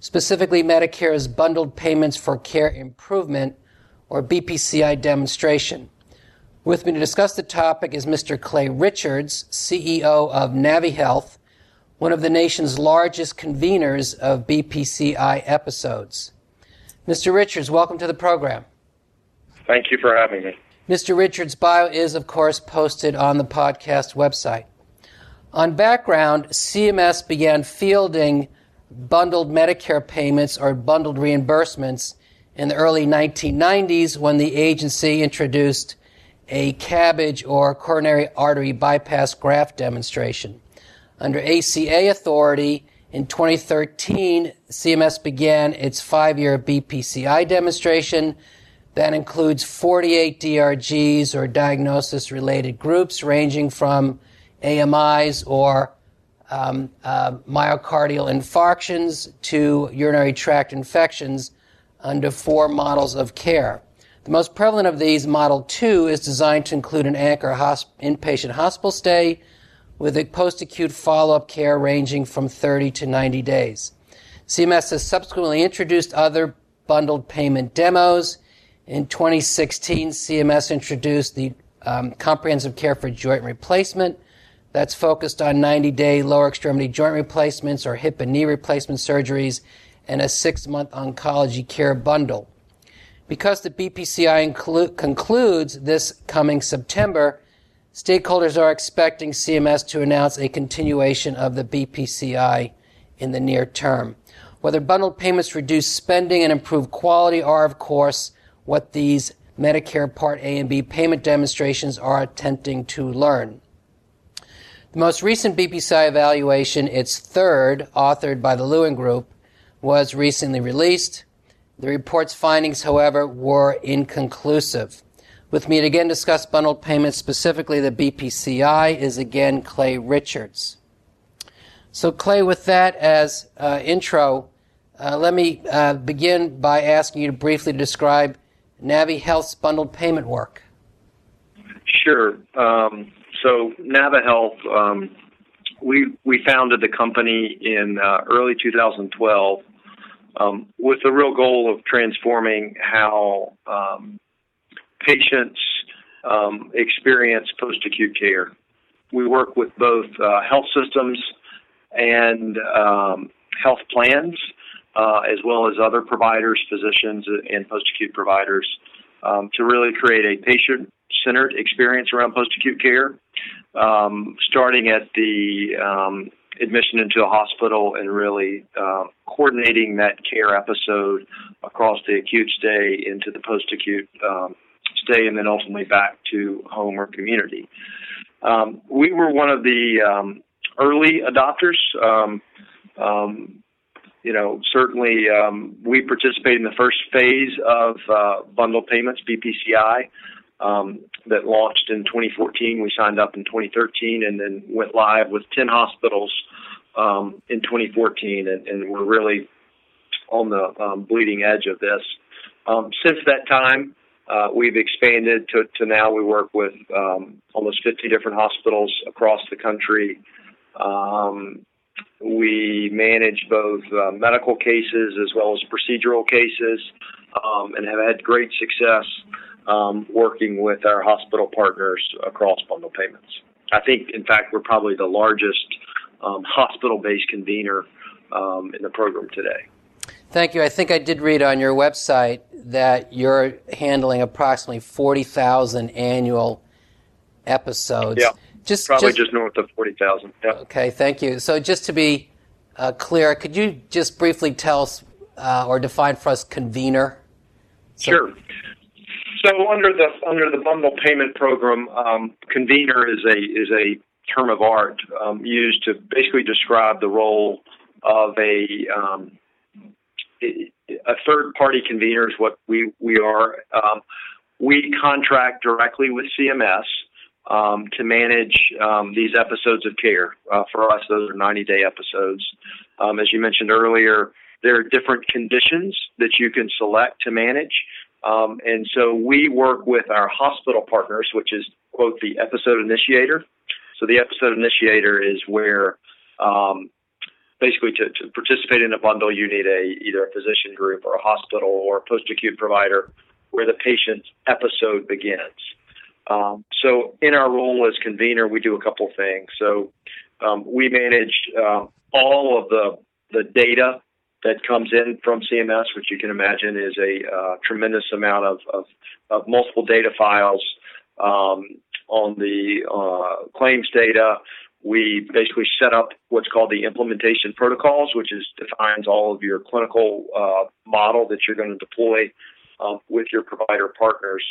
specifically Medicare's Bundled Payments for Care Improvement, or BPCI demonstration. With me to discuss the topic is Mr. Clay Richards, CEO of NaviHealth, one of the nation's largest conveners of BPCI episodes. Mr. Richards, welcome to the program. Thank you for having me. Mr. Richards' bio is, of course, posted on the podcast website. On background, CMS began fielding bundled Medicare payments or bundled reimbursements in the early 1990s when the agency introduced a CABG or coronary artery bypass graft demonstration. Under ACA authority, in 2013, CMS began its five year BPCI demonstration that includes 48 DRGs or diagnosis related groups ranging from AMIs or um, uh, myocardial infarctions to urinary tract infections under four models of care. The most prevalent of these, Model 2, is designed to include an anchor hosp- inpatient hospital stay with a post-acute follow-up care ranging from 30 to 90 days. CMS has subsequently introduced other bundled payment demos. In 2016, CMS introduced the um, comprehensive care for joint replacement, that's focused on 90 day lower extremity joint replacements or hip and knee replacement surgeries and a six month oncology care bundle. Because the BPCI inclu- concludes this coming September, stakeholders are expecting CMS to announce a continuation of the BPCI in the near term. Whether bundled payments reduce spending and improve quality are, of course, what these Medicare Part A and B payment demonstrations are attempting to learn. The most recent BPCI evaluation, its third, authored by the Lewin Group, was recently released. The report's findings, however, were inconclusive. With me to again discuss bundled payments, specifically the BPCI, is again Clay Richards. So, Clay, with that as uh, intro, uh, let me uh, begin by asking you to briefly describe NaviHealth's bundled payment work. Sure. Um, so NaviHealth, um, we we founded the company in uh, early 2012 um, with the real goal of transforming how um, patients um, experience post-acute care. We work with both uh, health systems and um, health plans, uh, as well as other providers, physicians, and post-acute providers, um, to really create a patient centered experience around post acute care, um, starting at the um, admission into a hospital and really uh, coordinating that care episode across the acute stay into the post acute um, stay and then ultimately back to home or community. Um, we were one of the um, early adopters. Um, you know, certainly um, we participated in the first phase of uh, bundle payments, BPCI um, that launched in 2014. We signed up in 2013 and then went live with 10 hospitals um, in 2014, and, and, we're really on the um, bleeding edge of this. Um, since that time, uh, we've expanded to, to, now we work with um, almost 50 different hospitals across the country. Um, we manage both uh, medical cases as well as procedural cases and have had great success um, working with our hospital partners across bundle payments. I think, in fact, we're probably the largest um, hospital based convener um, in the program today. Thank you. I think I did read on your website that you're handling approximately 40,000 annual episodes. Yeah, just, probably just, just north of 40,000. Yeah. Okay, thank you. So, just to be uh, clear, could you just briefly tell us uh, or define for us convener? So, sure. So under the under the bundle payment program, um, convener is a is a term of art um, used to basically describe the role of a um, a third party convener is what we we are. Um, we contract directly with CMS um, to manage um, these episodes of care. Uh, for us, those are 90 day episodes. Um, as you mentioned earlier, there are different conditions that you can select to manage. Um, and so we work with our hospital partners, which is, quote, the episode initiator. So the episode initiator is where um, basically to, to, participate in a bundle, you need a either a physician group or a hospital or a post acute provider where the patient's episode begins. Um, so in our role as convener, we do a couple things. So um, we manage uh, all of the the data that comes in from CMS, which you can imagine is a uh, tremendous amount of, of, of, multiple data files um, on the uh, claims data. We basically set up what's called the implementation protocols, which is defines all of your clinical uh, model that you're going to deploy um, with your provider partners.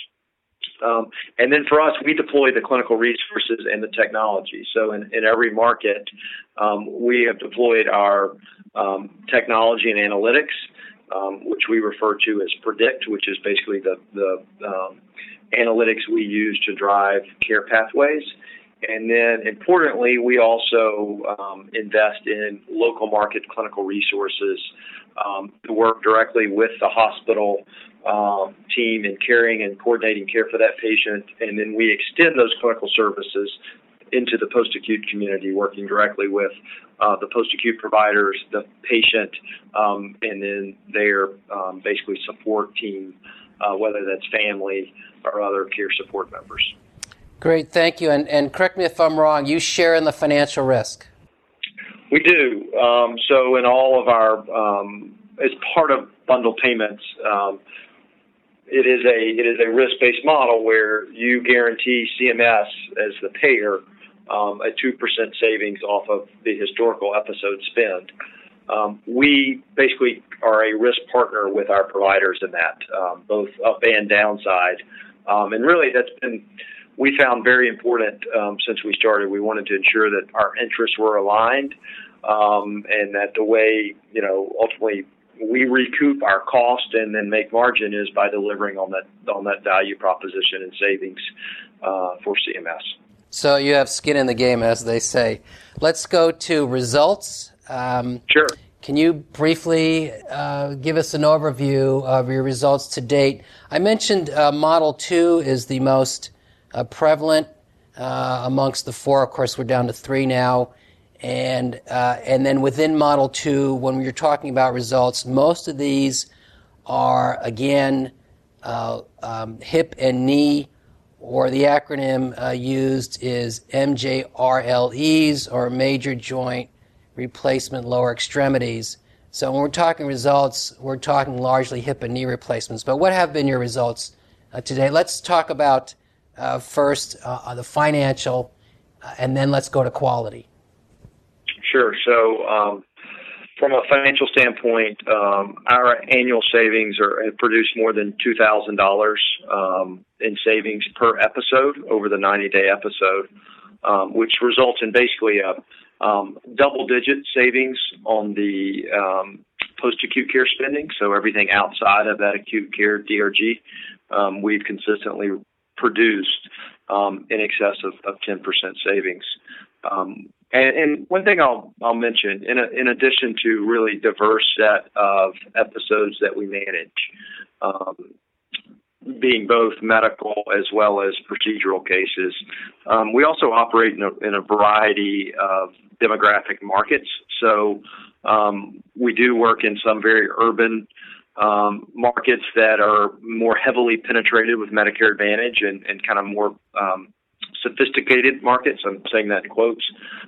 Um, and then for us, we deploy the clinical resources and the technology. So in, in every market, um, we have deployed our um, technology and analytics, um, which we refer to as Predict, which is basically the, the um, analytics we use to drive care pathways. And then importantly, we also um, invest in local market clinical resources um, to work directly with the hospital um, team in caring and coordinating care for that patient. And then we extend those clinical services into the post acute community, working directly with uh, the post acute providers, the patient, um, and then their um, basically support team, uh, whether that's family or other care support members. Great, thank you. And, and correct me if I'm wrong, you share in the financial risk. We do. Um, so, in all of our, um, as part of bundle payments, um, it is a it is a risk based model where you guarantee CMS as the payer um, a two percent savings off of the historical episode spend. Um, we basically are a risk partner with our providers in that, um, both up and downside. Um, and really, that's been we found very important um, since we started. We wanted to ensure that our interests were aligned, um, and that the way you know ultimately we recoup our cost and then make margin is by delivering on that on that value proposition and savings uh, for CMS. So you have skin in the game, as they say. Let's go to results. Um, sure. Can you briefly uh, give us an overview of your results to date? I mentioned uh, Model 2 is the most uh, prevalent uh, amongst the four. Of course, we're down to three now. And, uh, and then within Model 2, when you're talking about results, most of these are, again, uh, um, hip and knee, or the acronym uh, used is MJRLEs, or major joint replacement lower extremities. So when we're talking results, we're talking largely hip and knee replacements. But what have been your results uh, today? Let's talk about uh, first uh, the financial, uh, and then let's go to quality. Sure. So, um, from a financial standpoint, um, our annual savings are have produced more than two thousand um, dollars in savings per episode over the ninety day episode, um, which results in basically a um, double digit savings on the um, post acute care spending. So everything outside of that acute care DRG, um, we've consistently produced in excess of, of 10% savings. Um, and, and, one thing I'll, I'll mention, in, a, in addition to really diverse set of episodes that we manage, um, being both medical as well as procedural cases, um, we also operate in a, in a, variety of demographic markets. So um, we do work in some very urban um, markets that are more heavily penetrated with Medicare Advantage and, and kind of more um, sophisticated markets. I'm saying that in quotes.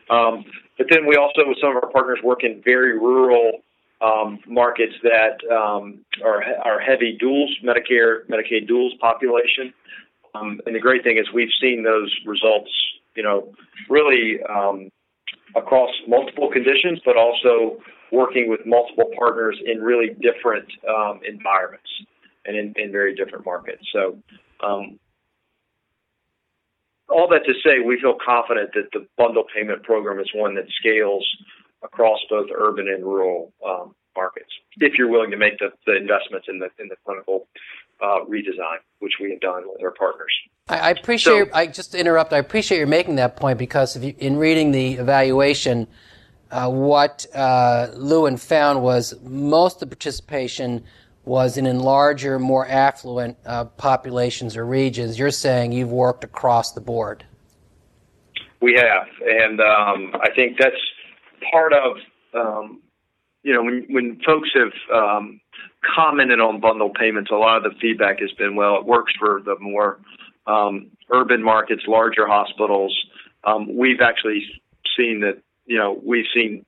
Um, but then we also, with some of our partners, work in very rural um, markets that um, are, are heavy duals, Medicare, Medicaid duals population. Um, and the great thing is we've seen those results, you know, really um, across multiple conditions, but also working with multiple partners in really different um, environments and in, in, very different markets. So, um, all that to say, we feel confident that the bundle payment program is one that scales across both urban and rural um, markets if you're willing to make the, the investments in the in the clinical uh, redesign, which we have done with our partners. I, I appreciate. So, I just to interrupt. I appreciate you making that point because you, in reading the evaluation, uh, what uh, Lewin found was most of the participation was in larger, more affluent uh, populations or regions. You're saying you've worked across the board. We have, and um, I think that's part of um, you know when when folks have um, commented on bundle payments, a lot of the feedback has been, well, it works for the more um, urban markets, larger hospitals. Um, we've actually seen that you know we've seen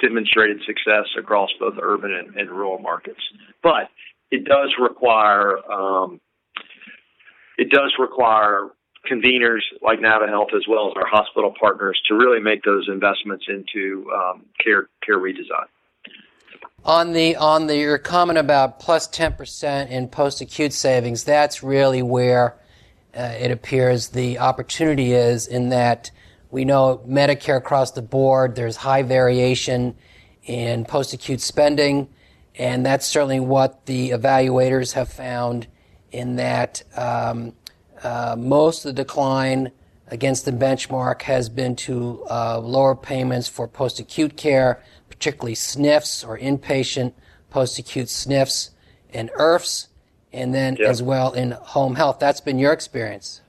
demonstrated success across both urban and, and rural markets, but it does require um, it does require conveners like NaviHealth as well as our hospital partners to really make those investments into um, care care redesign. On the on the your comment about plus ten percent in post acute savings, that's really where uh, it appears the opportunity is in that we know Medicare across the board. There's high variation in post acute spending, and that's certainly what the evaluators have found. In that um, uh, most of the decline against the benchmark has been to uh, lower payments for post acute care, particularly SNFs or inpatient post acute SNFs and IRFs, and then yep. as well in home health. That's been your experience.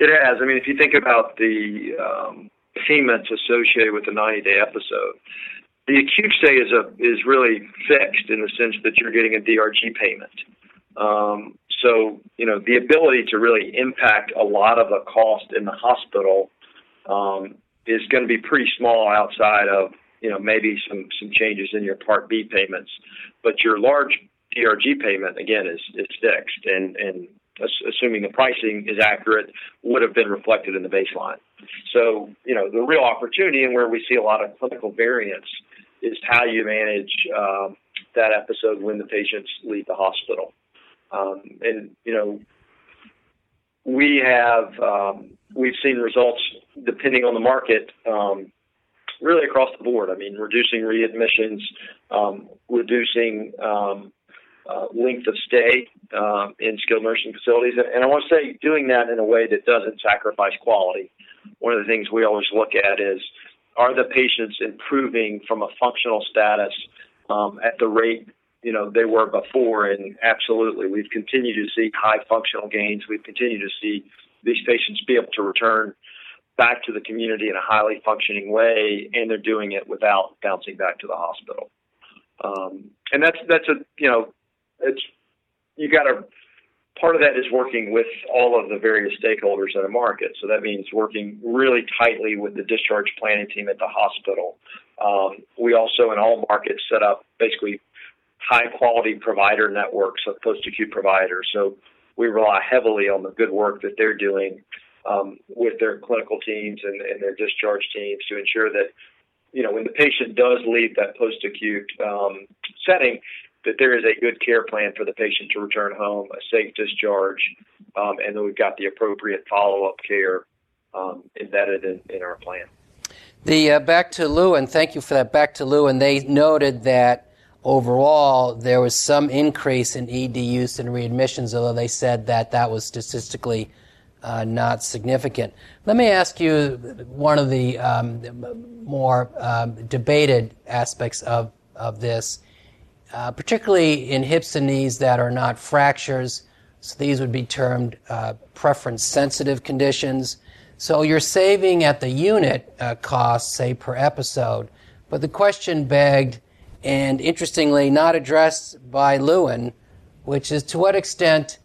It has. I mean, if you think about the um, payments associated with the 90 day episode, the acute stay is a is really fixed in the sense that you're getting a DRG payment. Um, so, you know, the ability to really impact a lot of the cost in the hospital um, is going to be pretty small outside of, you know, maybe some, some changes in your Part B payments. But your large DRG payment, again, is, is fixed. And, and assuming the pricing is accurate, would have been reflected in the baseline. So, you know, the real opportunity and where we see a lot of clinical variance is how you manage um, that episode when the patients leave the hospital. Um, and you know, we have um, we've seen results depending on the market, um, really across the board. I mean, reducing readmissions, um, reducing uh, length of stay uh, in skilled nursing facilities, and, and I want to say doing that in a way that doesn't sacrifice quality. One of the things we always look at is are the patients improving from a functional status um, at the rate you know they were before. And absolutely, we've continued to see high functional gains. We've continued to see these patients be able to return back to the community in a highly functioning way, and they're doing it without bouncing back to the hospital. Um, and that's that's a you know it's you got to part of that is working with all of the various stakeholders in a market. So that means working really tightly with the discharge planning team at the hospital. Um, we also in all markets set up basically high quality provider networks of post acute providers. So we rely heavily on the good work that they're doing um, with their clinical teams and, and, their discharge teams to ensure that, you know, when the patient does leave that post acute um, setting, that there is a good care plan for the patient to return home, a safe discharge, um, and then we've got the appropriate follow up care um, embedded in, in, our plan. The uh, back to Lewin, and thank you for that. Back to Lewin, and they noted that overall, there was some increase in ED use and readmissions, although they said that that was statistically uh, not significant. Let me ask you one of the um, more um, debated aspects of, of this, uh, particularly in hips and knees that are not fractures. So these would be termed uh, preference sensitive conditions. So you're saving at the unit uh, cost, say per episode. But the question begged, and interestingly, not addressed by Lewin, which is to what extent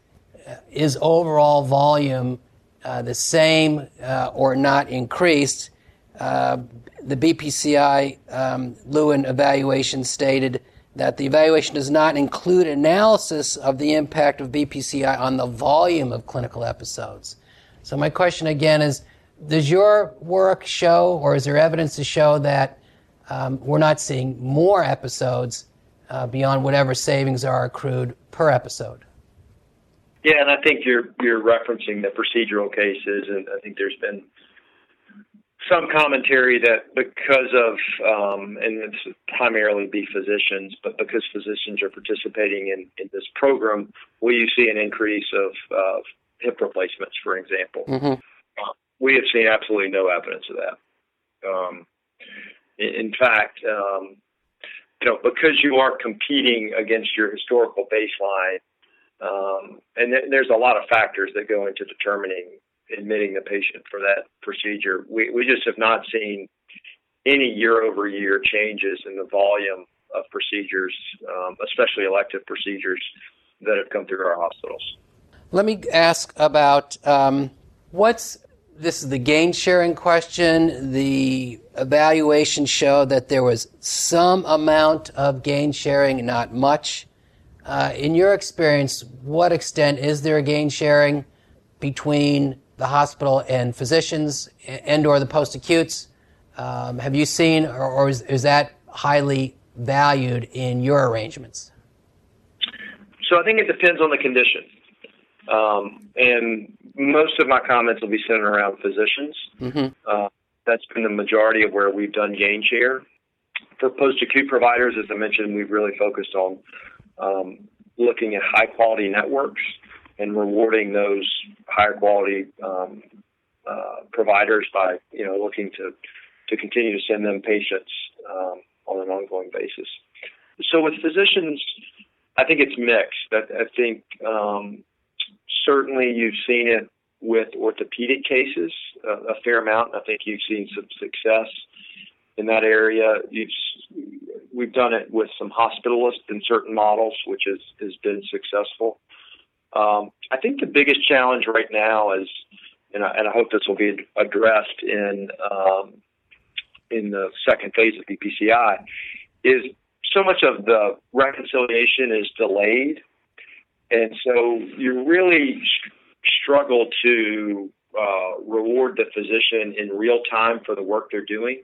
uh, is overall volume uh, the same uh, or not increased? The BPCI um, Lewin evaluation stated that the evaluation does not include analysis of the impact of BPCI on the volume of clinical episodes. So my question again is, does your work show, or is there evidence to show that um, we're not seeing more episodes uh, beyond whatever savings are accrued per episode. Yeah, and I think you're you're referencing the procedural cases, and I think there's been some commentary that because of, um, and it's primarily be physicians, but because physicians are participating in, in this program, will you see an increase of uh, hip replacements, for example? Mm-hmm. Uh, we have seen absolutely no evidence of that. Um, in, in, fact, um, you know, because you are competing against your historical baseline, um, and th- there's a lot of factors that go into determining admitting the patient for that procedure. We, we just have not seen any year over year changes in the volume of procedures, um, especially elective procedures that have come through our hospitals. Let me ask about um, what's this is the gain sharing question. The evaluation showed that there was some amount of gain sharing, not much. Uh, in your experience, what extent is there gain sharing between the hospital and physicians and or the post-acutes? Um, have you seen, or, or is, is, that highly valued in your arrangements? So I think it depends on the condition. Um, and most of my comments will be centered around physicians. Mm-hmm. Uh, that's been the majority of where we've done gain share. For post-acute providers, as I mentioned, we've really focused on um, looking at high-quality networks and rewarding those higher quality um, uh, providers by you know looking to to continue to send them patients um, on an ongoing basis. So with physicians, I think it's mixed. I, I think um, certainly you've seen it with orthopedic cases uh, a fair amount. And I think you've seen some success in that area. You've, we've done it with some hospitalists in certain models, which has, has been successful. Um, I think the biggest challenge right now is, and I, and I hope this will be addressed in um, in the second phase of BPCI, is so much of the reconciliation is delayed, and so you really struggle to uh, reward the physician in real time for the work they're doing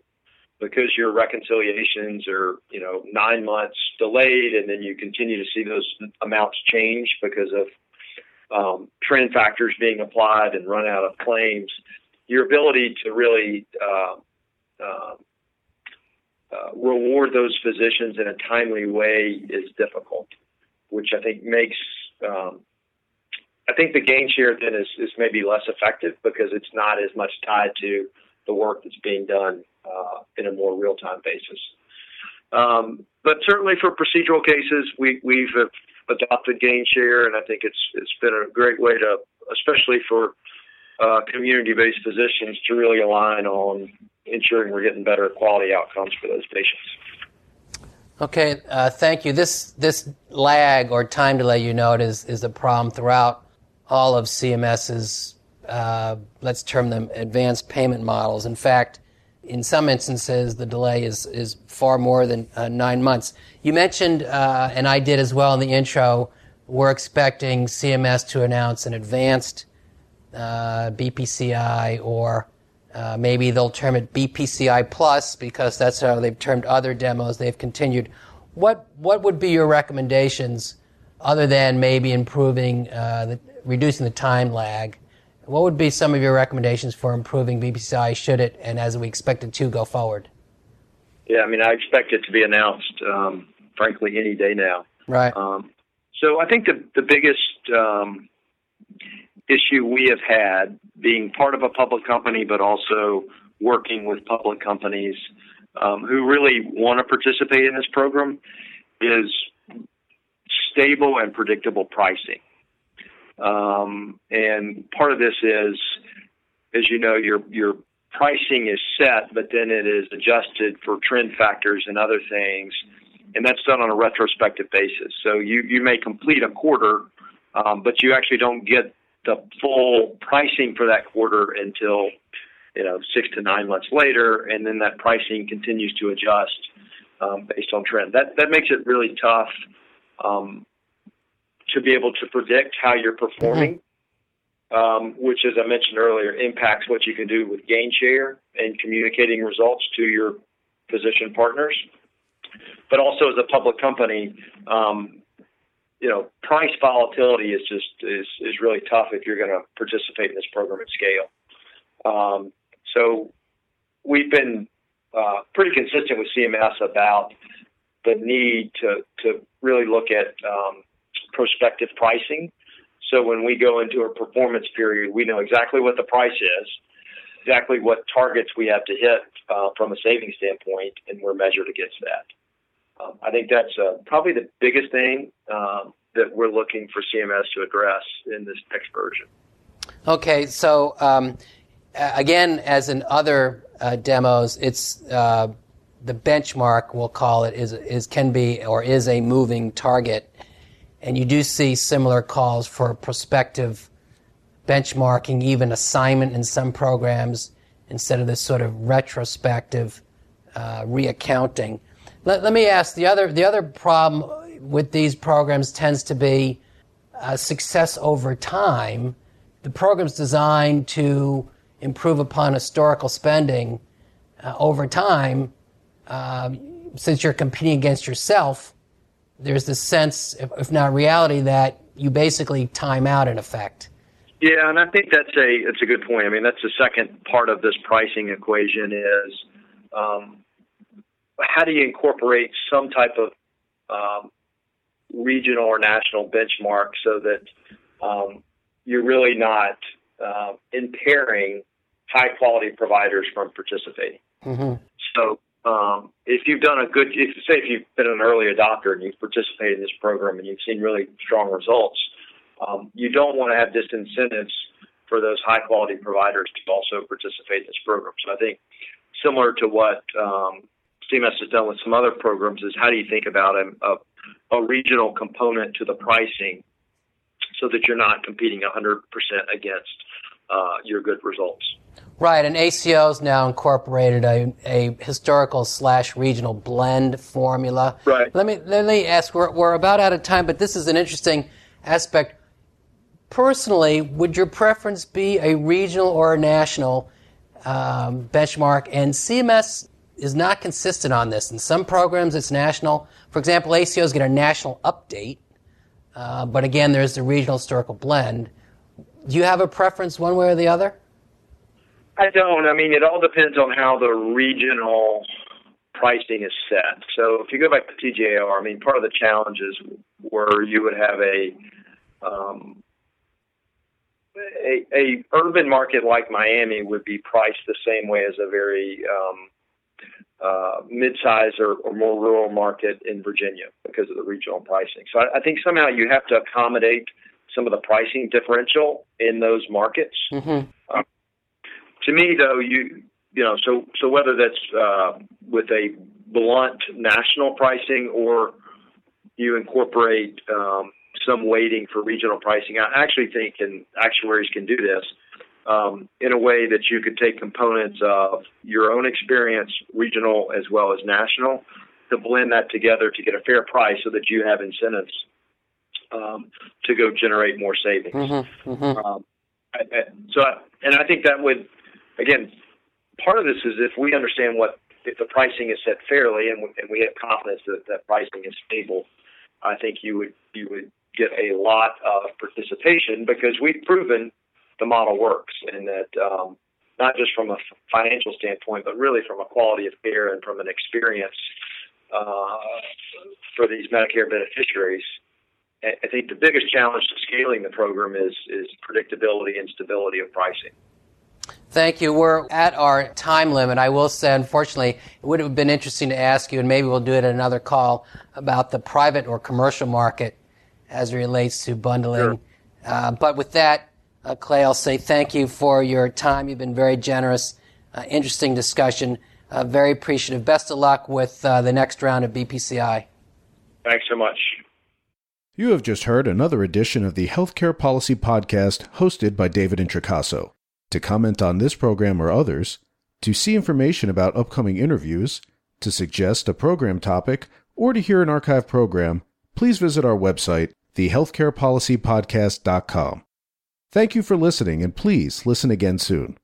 because your reconciliations are you know nine months delayed and then you continue to see those amounts change because of um, trend factors being applied and run out of claims, your ability to really uh, uh, uh, reward those physicians in a timely way is difficult, which I think makes um, I think the gain share then is, is maybe less effective because it's not as much tied to the work that's being done uh, in a more real time basis. Um, but certainly for procedural cases, we, we've adopted gain share, and I think it's it's been a great way to, especially for uh, community-based physicians, to really align on ensuring we're getting better quality outcomes for those patients. Okay, uh, thank you. This this lag or time delay you note is is a problem throughout all of CMS's. Uh, let's term them advanced payment models. In fact, in some instances, the delay is, is far more than uh, nine months. You mentioned, uh, and I did as well in the intro, we're expecting CMS to announce an advanced uh, BPCI, or uh, maybe they'll term it BPCI Plus because that's how they've termed other demos they've continued. What, what would be your recommendations other than maybe improving, uh, the, reducing the time lag what would be some of your recommendations for improving BPCI should it and as we expect it to go forward? Yeah, I mean, I expect it to be announced, um, frankly, any day now. Right. Um, so I think the, the biggest um, issue we have had being part of a public company, but also working with public companies um, who really want to participate in this program is stable and predictable pricing. Um, and part of this is, as you know, your your pricing is set, but then it is adjusted for trend factors and other things, and that's done on a retrospective basis. So you you may complete a quarter, um, but you actually don't get the full pricing for that quarter until you know six to nine months later, and then that pricing continues to adjust um, based on trend. That that makes it really tough. Um, to be able to predict how you're performing, mm-hmm. um, which, as I mentioned earlier, impacts what you can do with gain share and communicating results to your physician partners. But also, as a public company, um, you know, price volatility is just is is really tough if you're going to participate in this program at scale. Um, so, we've been uh, pretty consistent with CMS about the need to to really look at um, prospective pricing. So when we go into a performance period, we know exactly what the price is, exactly what targets we have to hit uh, from a savings standpoint, and we're measured against that. Um, I think that's uh, probably the biggest thing um, that we're looking for CMS to address in this next version. Okay, so um, again, as in other uh, demos, it's uh, the benchmark. We'll call it is is can be or is a moving target, and you do see similar calls for prospective benchmarking, even assignment in some programs, instead of this sort of retrospective uh, reaccounting. Let, let me ask the other the other problem with these programs tends to be uh, success over time. The program's designed to improve upon historical spending uh, over time. Uh, since you're competing against yourself, there's this sense, if, if, not reality, that you basically time out in effect. Yeah, and I think that's a it's a good point. I mean, that's the second part of this pricing equation is um, how do you incorporate some type of um, regional or national benchmark so that um, you're really not uh, impairing high quality providers from participating. Mm-hmm. So um, if you've done a good, if say if you've been an early adopter and you've participated in this program and you've seen really strong results, um, you don't want to have disincentives for those high quality providers to also participate in this program. So I think similar to what um, CMS has done with some other programs is how do you think about a, a, a regional component to the pricing so that you're not competing 100% against uh, your good results. Right, and ACO's now incorporated a, a historical slash regional blend formula. Right. Let me let me ask. We're, we're about out of time, but this is an interesting aspect. Personally, would your preference be a regional or a national um, benchmark? And CMS is not consistent on this. In some programs, it's national. For example, ACOs get a national update, uh, but again, there's the regional historical blend. Do you have a preference one way or the other? I don't. I mean, it all depends on how the regional pricing is set. So if you go back to CJR, I mean, part of the challenges were you would have a um, a, a urban market like Miami would be priced the same way as a very um, uh, mid-size or, or, more rural market in Virginia because of the regional pricing. So I, I, think somehow you have to accommodate some of the pricing differential in those markets. Mm-hmm. Uh, to me, though, you you know, so so whether that's uh, with a blunt national pricing or you incorporate um, some weighting for regional pricing, I actually think, and actuaries can do this um, in a way that you could take components of your own experience, regional as well as national, to blend that together to get a fair price so that you have incentives um, to go generate more savings. Mm-hmm, mm-hmm. Um, I, I, so, I, and I think that would, again, part of this is if we understand what if the pricing is set fairly and we, and we have confidence that that pricing is stable, I think you would you would get a lot of participation because we've proven the model works and that um, not just from a financial standpoint, but really from a quality of care and from an experience uh, for these Medicare beneficiaries. I think the biggest challenge to scaling the program is is predictability and stability of pricing. Thank you. We're at our time limit. I will say, unfortunately, it would have been interesting to ask you, and maybe we'll do it at another call, about the private or commercial market as it relates to bundling. Sure. Uh, but with that, uh, Clay, I'll say thank you for your time. You've been very generous, uh, interesting discussion. Uh, very appreciative. Best of luck with uh, the next round of BPCI. Thanks so much. You have just heard another edition of the Healthcare Policy Podcast hosted by David Introcaso. To comment on this program or others, to see information about upcoming interviews, to suggest a program topic, or to hear an archive program, please visit our website, thehealthcarepolicypodcast.com. Thank you for listening, and please listen again soon.